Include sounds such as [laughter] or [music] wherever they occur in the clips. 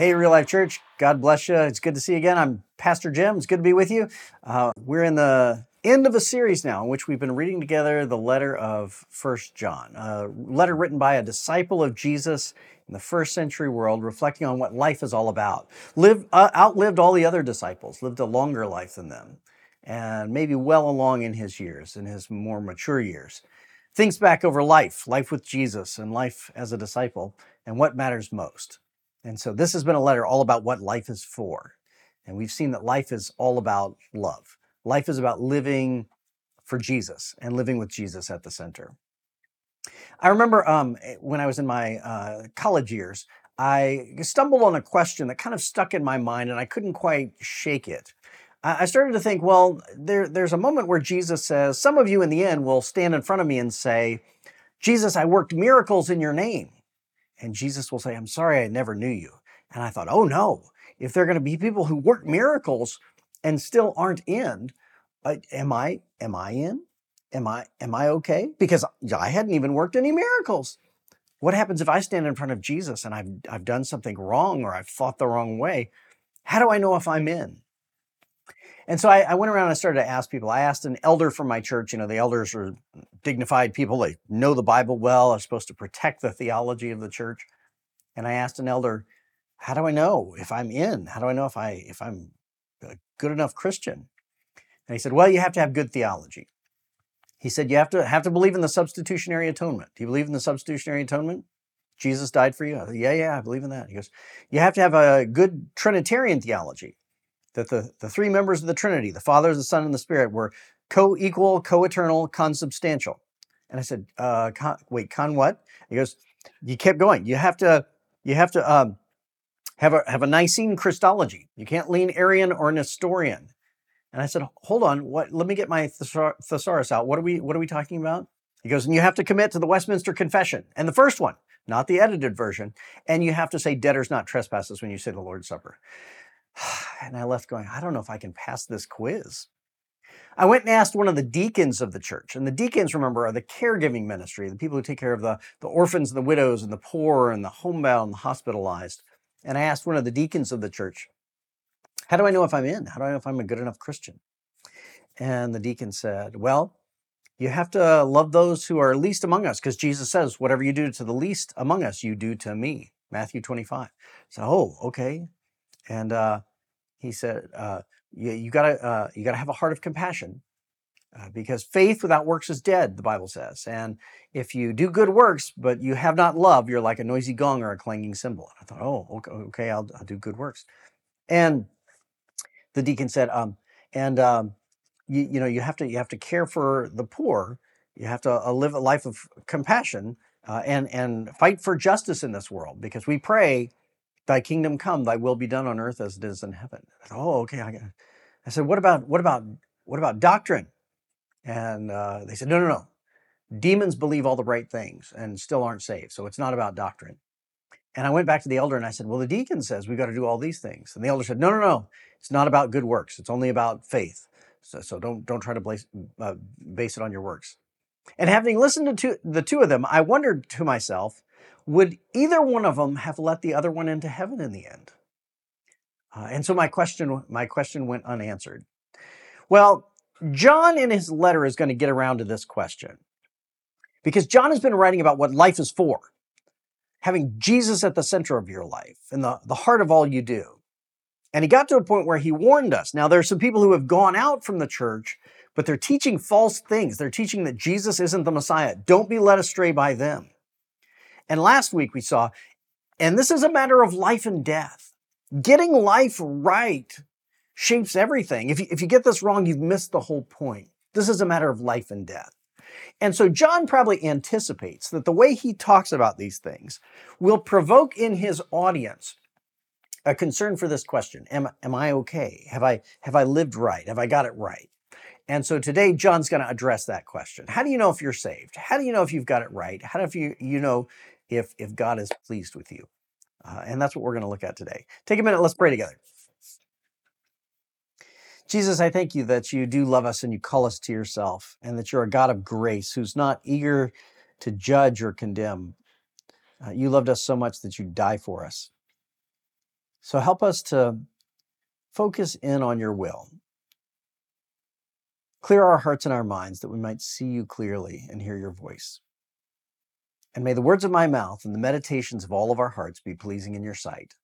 Hey, Real Life Church, God bless you. It's good to see you again. I'm Pastor Jim. It's good to be with you. Uh, we're in the end of a series now in which we've been reading together the letter of First John, a letter written by a disciple of Jesus in the first century world, reflecting on what life is all about. Lived, uh, outlived all the other disciples, lived a longer life than them, and maybe well along in his years, in his more mature years. Thinks back over life, life with Jesus, and life as a disciple, and what matters most. And so this has been a letter all about what life is for. And we've seen that life is all about love. Life is about living for Jesus and living with Jesus at the center. I remember um, eh, when I was in my uh, college years, I stumbled on a question that kind of stuck in my mind and I couldn't quite shake it. I started to think, well, there, there's a moment where Jesus says, Some of you in the end will stand in front of me and say, Jesus, I worked miracles in your name. And Jesus will say, I'm sorry, I never knew you. And I thought, oh no, if there are going to be people who work miracles and still aren't in, uh, am I, am I in? Am I, am I okay? Because I hadn't even worked any miracles. What happens if I stand in front of Jesus and I've, I've done something wrong or I've thought the wrong way? How do I know if I'm in? And so I, I, went around and I started to ask people. I asked an elder from my church. You know, the elders are dignified people. They know the Bible well. Are supposed to protect the theology of the church. And I asked an elder, "How do I know if I'm in? How do I know if I if I'm a good enough Christian?" And he said, "Well, you have to have good theology." He said, "You have to have to believe in the substitutionary atonement. Do you believe in the substitutionary atonement? Jesus died for you. Said, yeah, yeah, I believe in that." He goes, "You have to have a good Trinitarian theology." That the, the three members of the Trinity, the Father, the Son, and the Spirit, were co equal, co eternal, consubstantial. And I said, uh, con, wait, con what? He goes, you kept going. You have to, you have to um, have a have a Nicene Christology. You can't lean Arian or Nestorian. And I said, hold on, what? Let me get my thesaurus out. What are we What are we talking about? He goes, and you have to commit to the Westminster Confession and the first one, not the edited version, and you have to say debtors not trespasses when you say the Lord's Supper. [sighs] And I left going, I don't know if I can pass this quiz. I went and asked one of the deacons of the church. And the deacons, remember, are the caregiving ministry, the people who take care of the, the orphans and the widows and the poor and the homebound and the hospitalized. And I asked one of the deacons of the church, How do I know if I'm in? How do I know if I'm a good enough Christian? And the deacon said, Well, you have to love those who are least among us, because Jesus says, Whatever you do to the least among us, you do to me. Matthew 25. So, oh, okay. And uh, he said, uh, you, you, gotta uh, you gotta have a heart of compassion, uh, because faith without works is dead. The Bible says, and if you do good works but you have not love, you're like a noisy gong or a clanging cymbal. I thought, oh, okay, okay I'll, I'll do good works. And the deacon said, um, and um, you, you know, you have to you have to care for the poor. You have to uh, live a life of compassion uh, and and fight for justice in this world because we pray thy kingdom come, thy will be done on earth as it is in heaven. I thought, oh, okay. I, I said, what about what about what about doctrine? And uh, they said, no, no, no. Demons believe all the right things and still aren't saved. So it's not about doctrine. And I went back to the elder and I said, well, the deacon says we've got to do all these things. And the elder said, no, no, no. It's not about good works. It's only about faith. So, so don't don't try to base, uh, base it on your works. And having listened to two, the two of them, I wondered to myself, would either one of them have let the other one into heaven in the end? Uh, and so my question, my question went unanswered. Well, John in his letter is going to get around to this question because John has been writing about what life is for, having Jesus at the center of your life and the, the heart of all you do. And he got to a point where he warned us. Now, there are some people who have gone out from the church, but they're teaching false things. They're teaching that Jesus isn't the Messiah. Don't be led astray by them. And last week we saw, and this is a matter of life and death. Getting life right shapes everything. If you, if you get this wrong, you've missed the whole point. This is a matter of life and death. And so John probably anticipates that the way he talks about these things will provoke in his audience a concern for this question am, am i okay have i have i lived right have i got it right and so today john's going to address that question how do you know if you're saved how do you know if you've got it right how do you, you know if if god is pleased with you uh, and that's what we're going to look at today take a minute let's pray together Jesus, I thank you that you do love us and you call us to yourself, and that you're a God of grace who's not eager to judge or condemn. Uh, you loved us so much that you die for us. So help us to focus in on your will. Clear our hearts and our minds that we might see you clearly and hear your voice. And may the words of my mouth and the meditations of all of our hearts be pleasing in your sight,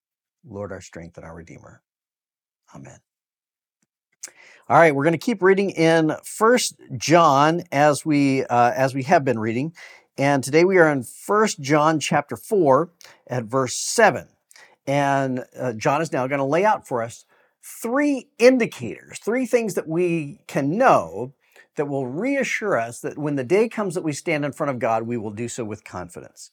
Lord, our strength and our Redeemer. Amen. All right, we're going to keep reading in First John as we uh, as we have been reading, and today we are in First John chapter four at verse seven, and uh, John is now going to lay out for us three indicators, three things that we can know that will reassure us that when the day comes that we stand in front of God, we will do so with confidence.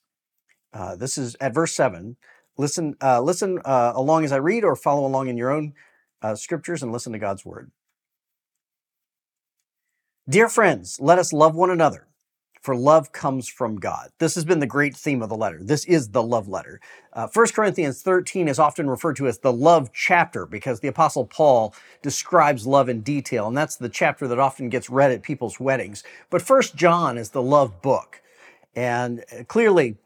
Uh, this is at verse seven. Listen, uh, listen uh, along as I read, or follow along in your own uh, scriptures and listen to God's word. Dear friends, let us love one another, for love comes from God. This has been the great theme of the letter. This is the love letter. Uh, 1 Corinthians 13 is often referred to as the love chapter because the Apostle Paul describes love in detail, and that's the chapter that often gets read at people's weddings. But 1 John is the love book. And uh, clearly,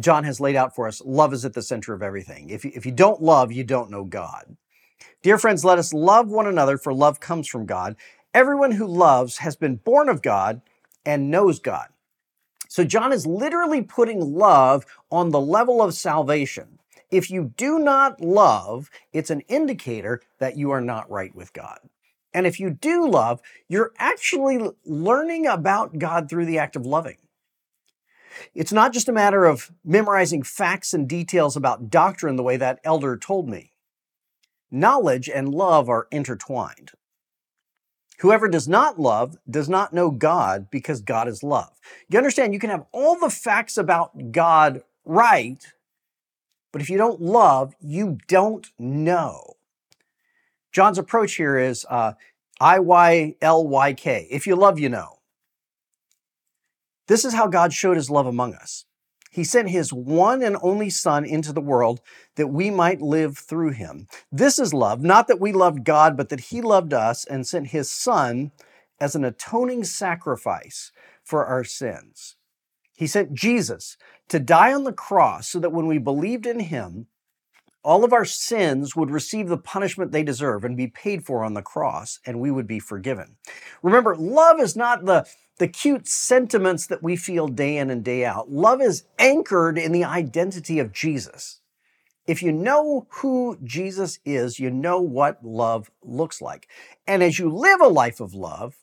John has laid out for us love is at the center of everything. If you, if you don't love, you don't know God. Dear friends, let us love one another, for love comes from God. Everyone who loves has been born of God and knows God. So John is literally putting love on the level of salvation. If you do not love, it's an indicator that you are not right with God. And if you do love, you're actually learning about God through the act of loving. It's not just a matter of memorizing facts and details about doctrine the way that elder told me. Knowledge and love are intertwined. Whoever does not love does not know God because God is love. You understand, you can have all the facts about God right, but if you don't love, you don't know. John's approach here is uh, I Y L Y K. If you love, you know. This is how God showed his love among us. He sent his one and only Son into the world that we might live through him. This is love, not that we loved God, but that he loved us and sent his Son as an atoning sacrifice for our sins. He sent Jesus to die on the cross so that when we believed in him, all of our sins would receive the punishment they deserve and be paid for on the cross, and we would be forgiven. Remember, love is not the, the cute sentiments that we feel day in and day out. Love is anchored in the identity of Jesus. If you know who Jesus is, you know what love looks like. And as you live a life of love,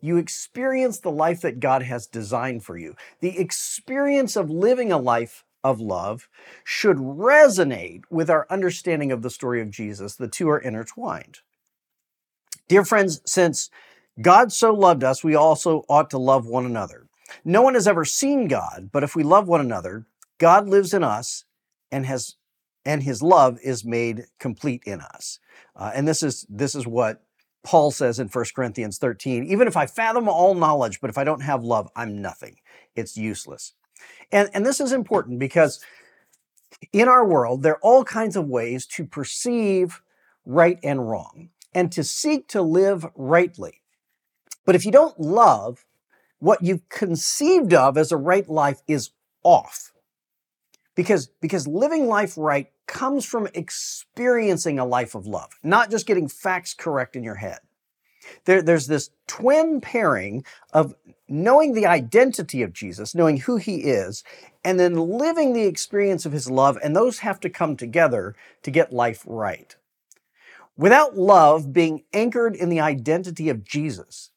you experience the life that God has designed for you. The experience of living a life of love should resonate with our understanding of the story of Jesus. The two are intertwined. Dear friends, since God so loved us, we also ought to love one another. No one has ever seen God, but if we love one another, God lives in us and has and his love is made complete in us. Uh, and this is this is what Paul says in 1 Corinthians 13, even if I fathom all knowledge, but if I don't have love, I'm nothing. It's useless. And, and this is important because in our world, there are all kinds of ways to perceive right and wrong and to seek to live rightly. But if you don't love, what you've conceived of as a right life is off. Because, because living life right comes from experiencing a life of love, not just getting facts correct in your head. There, there's this twin pairing of knowing the identity of Jesus, knowing who he is, and then living the experience of his love, and those have to come together to get life right. Without love being anchored in the identity of Jesus,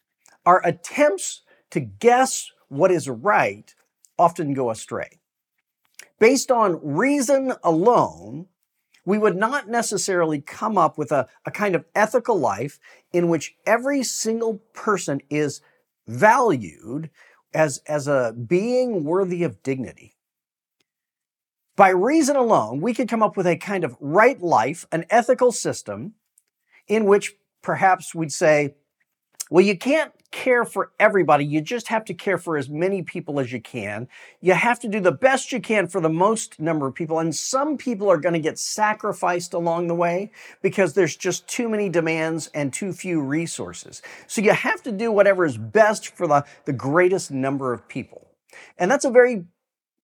our attempts to guess what is right often go astray. Based on reason alone, we would not necessarily come up with a, a kind of ethical life in which every single person is valued as, as a being worthy of dignity. By reason alone, we could come up with a kind of right life, an ethical system in which perhaps we'd say, well, you can't care for everybody. You just have to care for as many people as you can. You have to do the best you can for the most number of people. And some people are going to get sacrificed along the way because there's just too many demands and too few resources. So you have to do whatever is best for the, the greatest number of people. And that's a very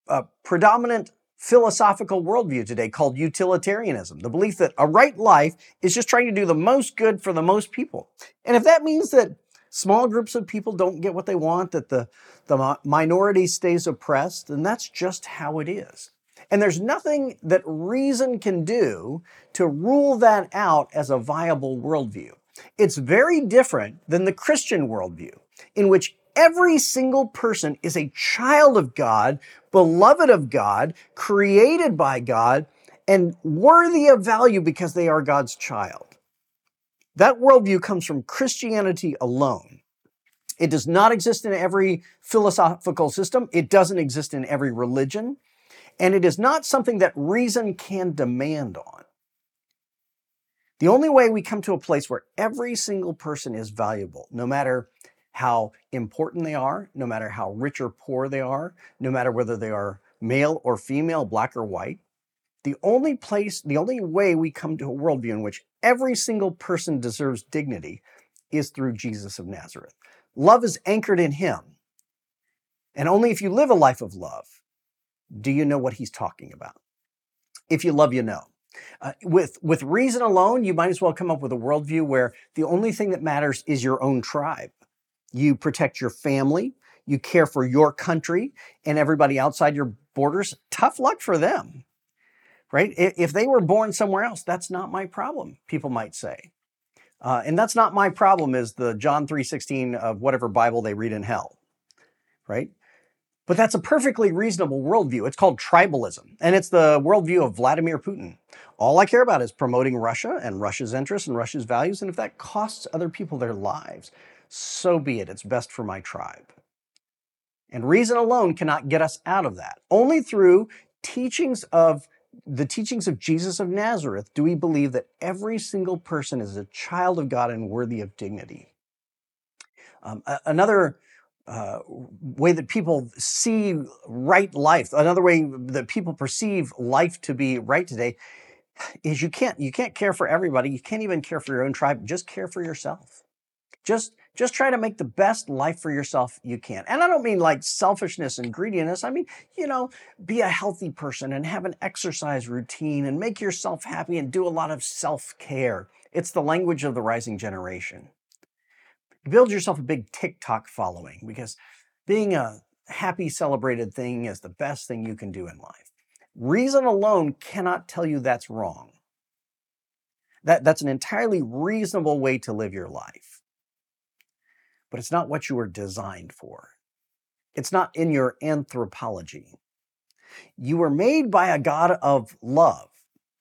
uh, predominant philosophical worldview today called utilitarianism the belief that a right life is just trying to do the most good for the most people. And if that means that small groups of people don't get what they want, that the, the minority stays oppressed, and that's just how it is. And there's nothing that reason can do to rule that out as a viable worldview. It's very different than the Christian worldview, in which every single person is a child of God, beloved of God, created by God, and worthy of value because they are God's child. That worldview comes from Christianity alone. It does not exist in every philosophical system. It doesn't exist in every religion. And it is not something that reason can demand on. The only way we come to a place where every single person is valuable, no matter how important they are, no matter how rich or poor they are, no matter whether they are male or female, black or white. The only place, the only way we come to a worldview in which every single person deserves dignity is through Jesus of Nazareth. Love is anchored in Him. And only if you live a life of love do you know what He's talking about. If you love, you know. Uh, with, with reason alone, you might as well come up with a worldview where the only thing that matters is your own tribe you protect your family, you care for your country and everybody outside your borders, tough luck for them. Right? If they were born somewhere else, that's not my problem, people might say. Uh, and that's not my problem is the John 3:16 of whatever Bible they read in hell. Right? But that's a perfectly reasonable worldview. It's called tribalism, and it's the worldview of Vladimir Putin. All I care about is promoting Russia and Russia's interests and Russia's values, and if that costs other people their lives, so be it. It's best for my tribe. And reason alone cannot get us out of that. Only through teachings of the teachings of Jesus of Nazareth do we believe that every single person is a child of God and worthy of dignity. Um, another uh, way that people see right life, another way that people perceive life to be right today, is you can't you can't care for everybody. You can't even care for your own tribe. Just care for yourself. Just just try to make the best life for yourself you can. And I don't mean like selfishness and greediness. I mean, you know, be a healthy person and have an exercise routine and make yourself happy and do a lot of self care. It's the language of the rising generation. Build yourself a big TikTok following because being a happy, celebrated thing is the best thing you can do in life. Reason alone cannot tell you that's wrong. That, that's an entirely reasonable way to live your life but it's not what you were designed for. It's not in your anthropology. You were made by a God of love.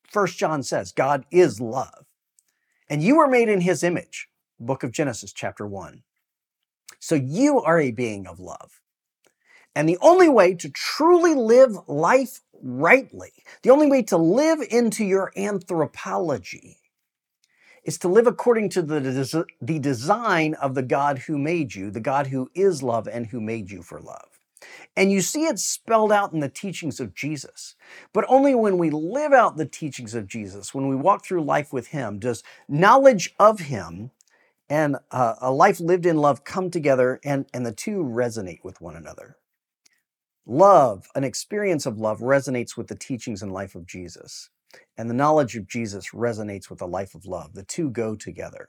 First John says, God is love. And you were made in his image. Book of Genesis, chapter 1. So you are a being of love. And the only way to truly live life rightly, the only way to live into your anthropology is to live according to the, the design of the God who made you, the God who is love and who made you for love. And you see it spelled out in the teachings of Jesus. But only when we live out the teachings of Jesus, when we walk through life with Him, does knowledge of Him and uh, a life lived in love come together and, and the two resonate with one another. Love, an experience of love, resonates with the teachings and life of Jesus and the knowledge of Jesus resonates with a life of love. The two go together.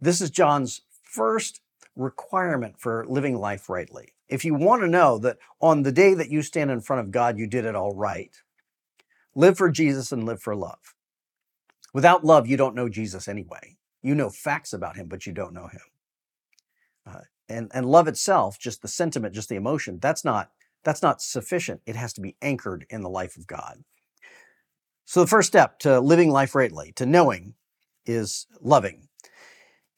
This is John's first requirement for living life rightly. If you want to know that on the day that you stand in front of God, you did it all right, live for Jesus and live for love. Without love, you don't know Jesus anyway. You know facts about him, but you don't know him. Uh, and, and love itself, just the sentiment, just the emotion, that's not, that's not sufficient. It has to be anchored in the life of God. So the first step to living life rightly, to knowing, is loving.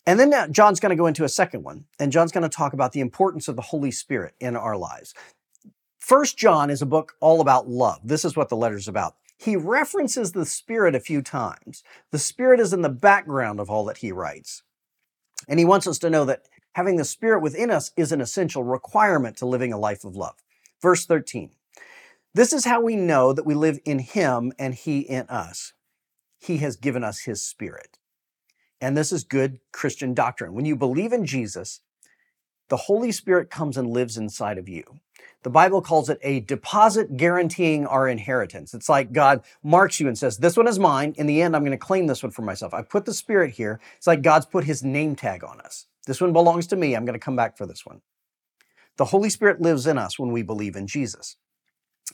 And then now John's going to go into a second one, and John's going to talk about the importance of the Holy Spirit in our lives. First John is a book all about love. This is what the letter's about. He references the Spirit a few times. The Spirit is in the background of all that he writes. And he wants us to know that having the Spirit within us is an essential requirement to living a life of love. Verse 13 This is how we know that we live in Him and He in us. He has given us His Spirit. And this is good Christian doctrine. When you believe in Jesus, the Holy Spirit comes and lives inside of you. The Bible calls it a deposit guaranteeing our inheritance. It's like God marks you and says, This one is mine. In the end, I'm going to claim this one for myself. I put the Spirit here. It's like God's put his name tag on us. This one belongs to me. I'm going to come back for this one. The Holy Spirit lives in us when we believe in Jesus.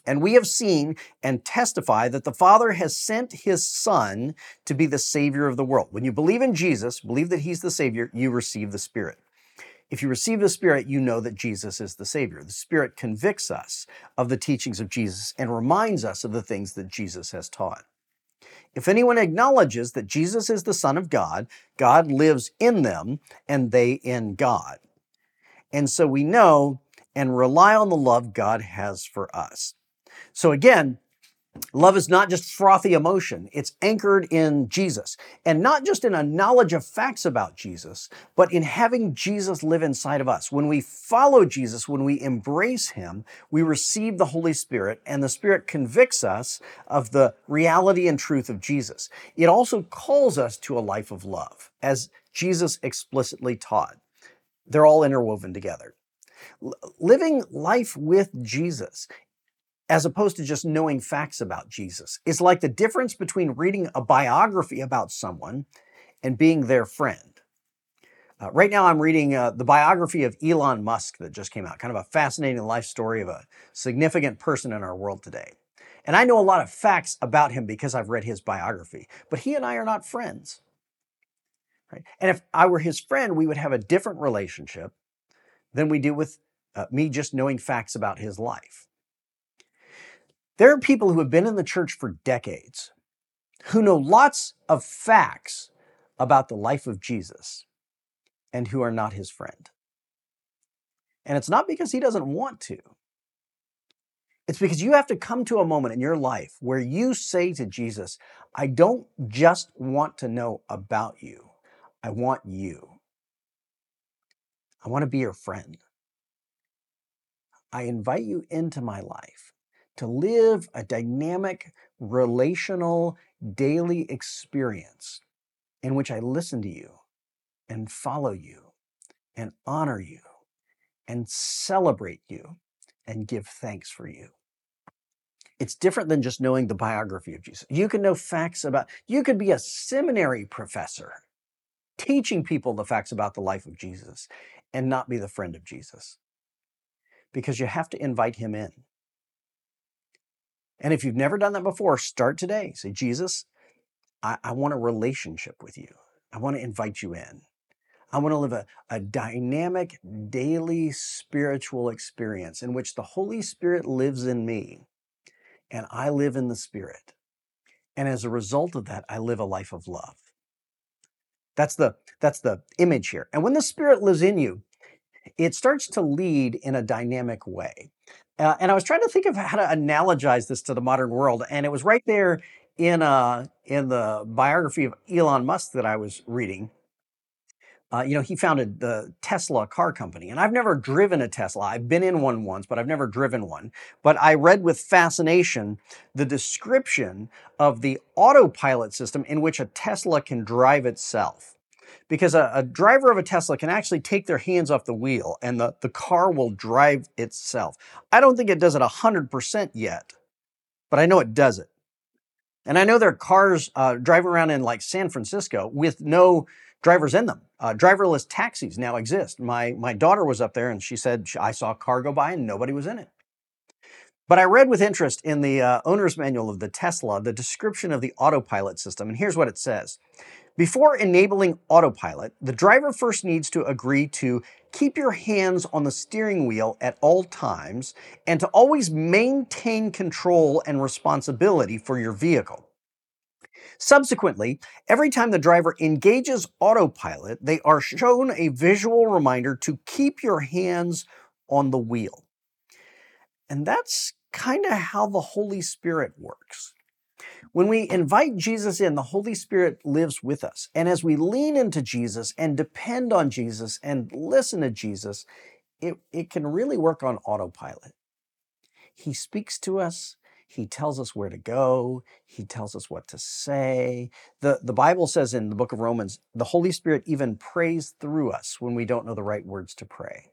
And we have seen and testify that the Father has sent his Son to be the Savior of the world. When you believe in Jesus, believe that he's the Savior, you receive the Spirit. If you receive the Spirit, you know that Jesus is the Savior. The Spirit convicts us of the teachings of Jesus and reminds us of the things that Jesus has taught. If anyone acknowledges that Jesus is the Son of God, God lives in them and they in God. And so we know and rely on the love God has for us. So again, Love is not just frothy emotion, it's anchored in Jesus. And not just in a knowledge of facts about Jesus, but in having Jesus live inside of us. When we follow Jesus, when we embrace Him, we receive the Holy Spirit, and the Spirit convicts us of the reality and truth of Jesus. It also calls us to a life of love, as Jesus explicitly taught. They're all interwoven together living life with Jesus as opposed to just knowing facts about Jesus. It's like the difference between reading a biography about someone and being their friend. Uh, right now, I'm reading uh, the biography of Elon Musk that just came out, kind of a fascinating life story of a significant person in our world today. And I know a lot of facts about him because I've read his biography, but he and I are not friends. Right? And if I were his friend, we would have a different relationship than we do with uh, me just knowing facts about his life. There are people who have been in the church for decades who know lots of facts about the life of Jesus and who are not his friend. And it's not because he doesn't want to. It's because you have to come to a moment in your life where you say to Jesus, I don't just want to know about you, I want you. I want to be your friend. I invite you into my life to live a dynamic, relational, daily experience in which I listen to you and follow you and honor you and celebrate you and give thanks for you. It's different than just knowing the biography of Jesus. You can know facts about, you could be a seminary professor teaching people the facts about the life of Jesus and not be the friend of Jesus because you have to invite him in. And if you've never done that before, start today. Say, Jesus, I, I want a relationship with you. I want to invite you in. I want to live a, a dynamic, daily spiritual experience in which the Holy Spirit lives in me and I live in the Spirit. And as a result of that, I live a life of love. That's the, that's the image here. And when the Spirit lives in you, it starts to lead in a dynamic way. Uh, and I was trying to think of how to analogize this to the modern world, and it was right there in uh, in the biography of Elon Musk that I was reading. Uh, you know, he founded the Tesla car company, and I've never driven a Tesla. I've been in one once, but I've never driven one. But I read with fascination the description of the autopilot system in which a Tesla can drive itself because a, a, driver of a Tesla can actually take their hands off the wheel and the, the car will drive itself. I don't think it does it 100% yet, but I know it does it. And I know there are cars uh, driving around in like San Francisco with no drivers in them. Uh, driverless taxis now exist. My, my daughter was up there and she said, I saw a car go by and nobody was in it. But I read with interest in the uh, owner's manual of the Tesla the description of the autopilot system. And here's what it says before enabling autopilot, the driver first needs to agree to keep your hands on the steering wheel at all times and to always maintain control and responsibility for your vehicle. Subsequently, every time the driver engages autopilot, they are shown a visual reminder to keep your hands on the wheel. And that's kind of how the Holy Spirit works. When we invite Jesus in, the Holy Spirit lives with us. And as we lean into Jesus and depend on Jesus and listen to Jesus, it, it can really work on autopilot. He speaks to us. He tells us where to go. He tells us what to say. The, the Bible says in the book of Romans, the Holy Spirit even prays through us when we don't know the right words to pray.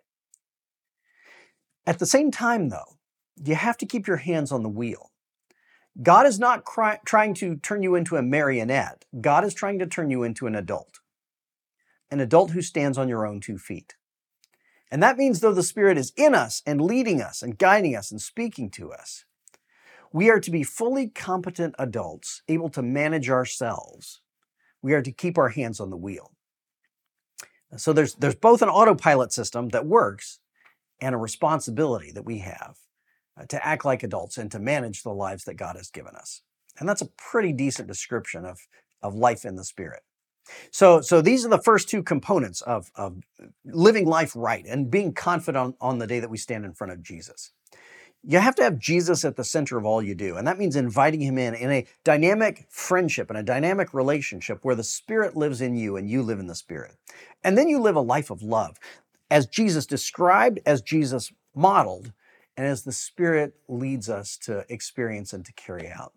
At the same time, though, you have to keep your hands on the wheel. God is not cry- trying to turn you into a marionette. God is trying to turn you into an adult, an adult who stands on your own two feet. And that means, though the Spirit is in us and leading us and guiding us and speaking to us, we are to be fully competent adults, able to manage ourselves. We are to keep our hands on the wheel. So there's, there's both an autopilot system that works and a responsibility that we have Uh, to act like adults and to manage the lives that God has given us. And that's a pretty decent description of, of life in the Spirit. So, so these are the first two components of, of living life right and being confident on, on the day that we stand in front of Jesus. You have to have Jesus at the center of all you do. And that means inviting him in in a dynamic friendship and a dynamic relationship where the Spirit lives in you and you live in the Spirit. And then you live a life of love as Jesus described, as Jesus modeled, and as the Spirit leads us to experience and to carry out.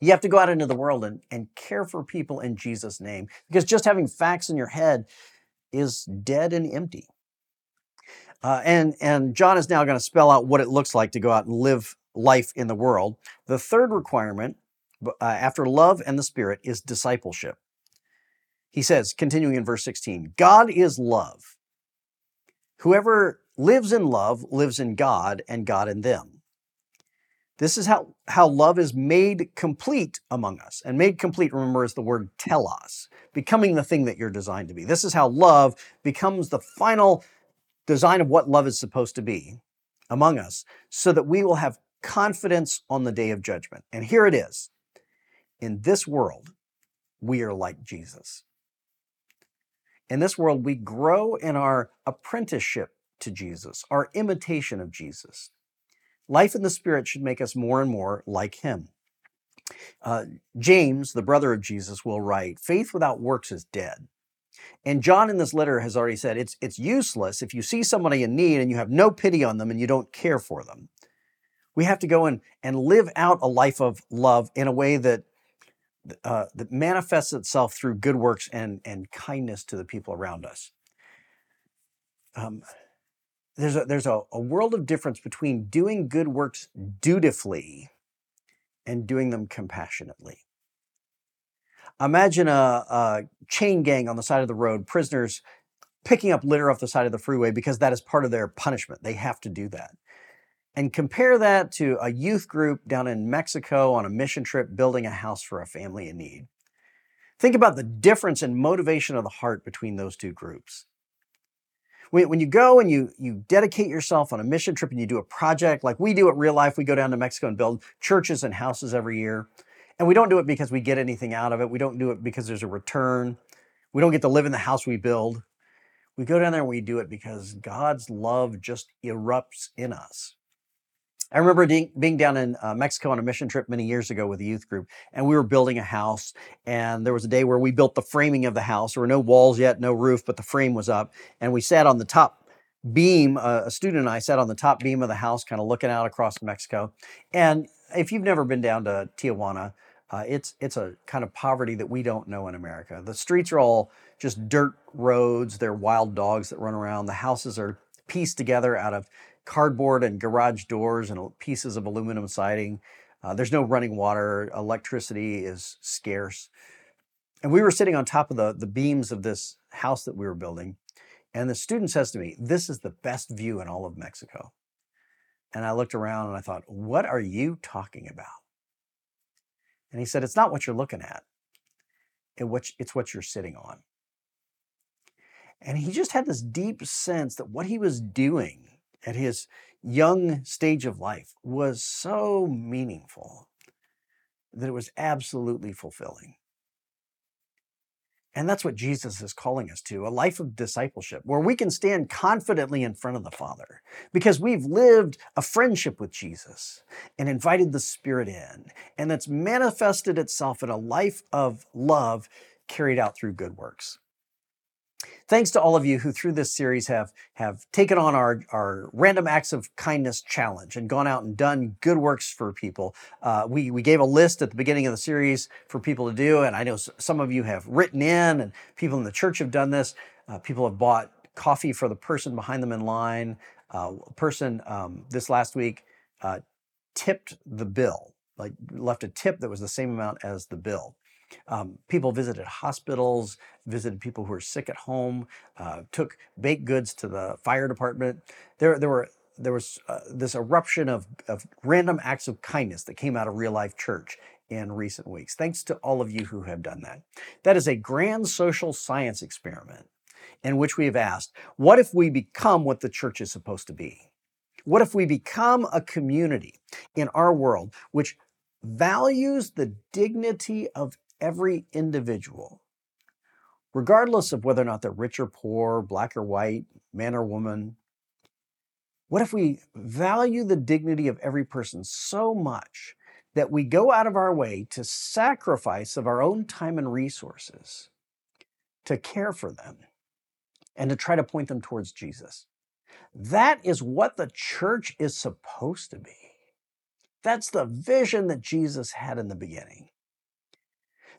You have to go out into the world and, and care for people in Jesus' name because just having facts in your head is dead and empty. Uh, and, and John is now going to spell out what it looks like to go out and live life in the world. The third requirement, uh, after love and the Spirit, is discipleship. He says, continuing in verse 16, God is love. Whoever lives in love lives in God and God in them. This is how, how love is made complete among us. And made complete, remember, is the word telos, becoming the thing that you're designed to be. This is how love becomes the final design of what love is supposed to be among us, so that we will have confidence on the day of judgment. And here it is in this world, we are like Jesus. In this world, we grow in our apprenticeship to Jesus, our imitation of Jesus. Life in the Spirit should make us more and more like Him. Uh, James, the brother of Jesus, will write, Faith without works is dead. And John in this letter has already said it's, it's useless if you see somebody in need and you have no pity on them and you don't care for them. We have to go and, and live out a life of love in a way that, uh, that manifests itself through good works and, and kindness to the people around us. Um, there's a, there's a, a world of difference between doing good works dutifully and doing them compassionately. Imagine a, a, chain gang on the side of the road, prisoners picking up litter off the side of the freeway because that is part of their punishment. They have to do that. And compare that to a youth group down in Mexico on a mission trip building a house for a family in need. Think about the difference in motivation of the heart between those two groups when, when you go and you you dedicate yourself on a mission trip and you do a project like we do at Real Life, we go down to Mexico and build churches and houses every year. And we don't do it because we get anything out of it. We don't do it because there's a return. We don't get to live in the house we build. We go down there and we do it because God's love just erupts in us. I remember being down in uh, Mexico on a mission trip many years ago with a youth group, and we were building a house. And there was a day where we built the framing of the house. There were no walls yet, no roof, but the frame was up. And we sat on the top beam. Uh, a student and I sat on the top beam of the house, kind of looking out across Mexico. And if you've never been down to Tijuana, uh, it's it's a kind of poverty that we don't know in America. The streets are all just dirt roads. They're wild dogs that run around. The houses are pieced together out of cardboard and garage doors and pieces of aluminum siding. Uh, there's no running water. Electricity is scarce. And we were sitting on top of the, the beams of this house that we were building. And the student says to me, This is the best view in all of Mexico. And I looked around and I thought, What are you talking about? And he said, It's not what you're looking at, it's what you're sitting on. And he just had this deep sense that what he was doing at his young stage of life was so meaningful. that it was absolutely fulfilling. And that's what Jesus is calling us to a life of discipleship where we can stand confidently in front of the Father because we've lived a friendship with Jesus and invited the Spirit in. And that's manifested itself in a life of love carried out through good works. Thanks to all of you who through this series have, have taken on our, our random acts of kindness challenge and gone out and done good works for people. Uh, we, we gave a list at the beginning of the series for people to do, and I know some of you have written in, and people in the church have done this. Uh, people have bought coffee for the person behind them in line. Uh, a person um, this last week uh, tipped the bill, like left a tip that was the same amount as the bill. Um, people visited hospitals, visited people who were sick at home, uh, took baked goods to the fire department. There, there were there was uh, this eruption of, of random acts of kindness that came out of real life church in recent weeks. Thanks to all of you who have done that. That is a grand social science experiment in which we have asked, what if we become what the church is supposed to be? What if we become a community in our world which values the dignity of every individual, regardless of whether or not they're rich or poor, black or white, man or woman. What if we value the dignity of every person so much that we go out of our way to sacrifice of our own time and resources to care for them and to try to point them towards Jesus? That is what the church is supposed to be. That's the vision that Jesus had in the beginning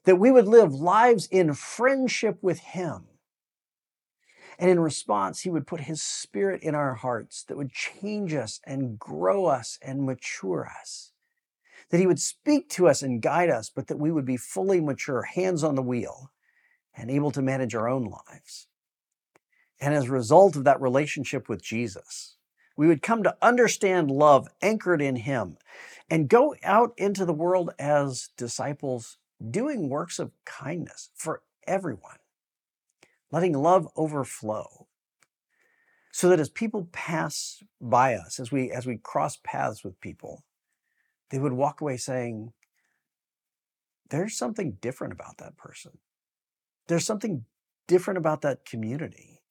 that we would live lives in friendship with Him. And in response, He would put His Spirit in our hearts that would change us and grow us and mature us. That He would speak to us and guide us, but that we would be fully mature, hands on the wheel, and able to manage our own lives. And as a result of that relationship with Jesus, we would come to understand love anchored in Him and go out into the world as disciples doing works of kindness for everyone, letting love overflow. So that as people pass by us, as we as we cross paths with people, they would walk away saying, There's something different about that person. There's something different about that community.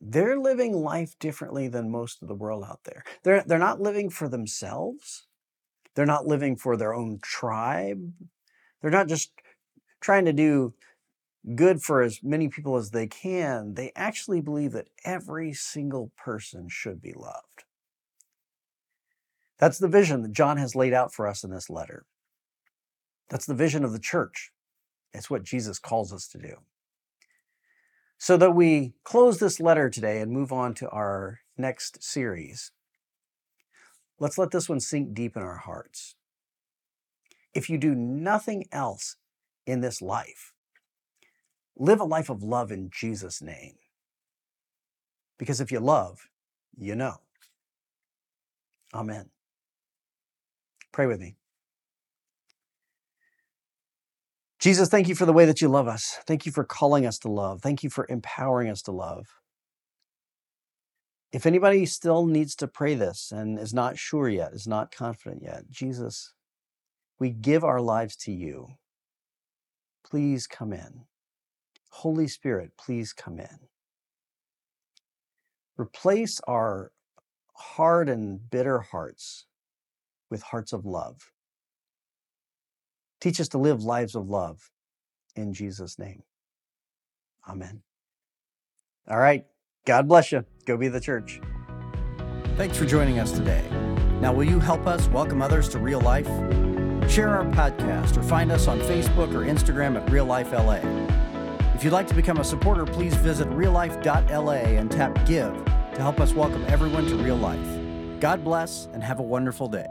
They're living life differently than most of the world out there. They're, they're not living for themselves. They're not living for their own tribe. They're not just trying to do good for as many people as they can. They actually believe that every single person should be loved. That's the vision that John has laid out for us in this letter. That's the vision of the church. It's what Jesus calls us to do. So that we close this letter today and move on to our next series, Let's let this one sink deep in our hearts. If you do nothing else in this life, live a life of love in Jesus' name. Because if you love, you know. Amen. Pray with me. Jesus, thank you for the way that you love us. Thank you for calling us to love. Thank you for empowering us to love if anybody still needs to pray this and is not sure yet, is not confident yet, Jesus, we give our lives to you. Please come in. Holy Spirit, please come in. Replace our hard and bitter hearts with hearts of love. Teach us to live lives of love in Jesus' name. Amen. All right. God bless you. Go be the church. Thanks for joining us today. Now, will you help us welcome others to real life? Share our podcast or find us on Facebook or Instagram at Real Life LA. If you'd like to become a supporter, please visit reallife.la and tap Give to help us welcome everyone to real life. God bless and have a wonderful day.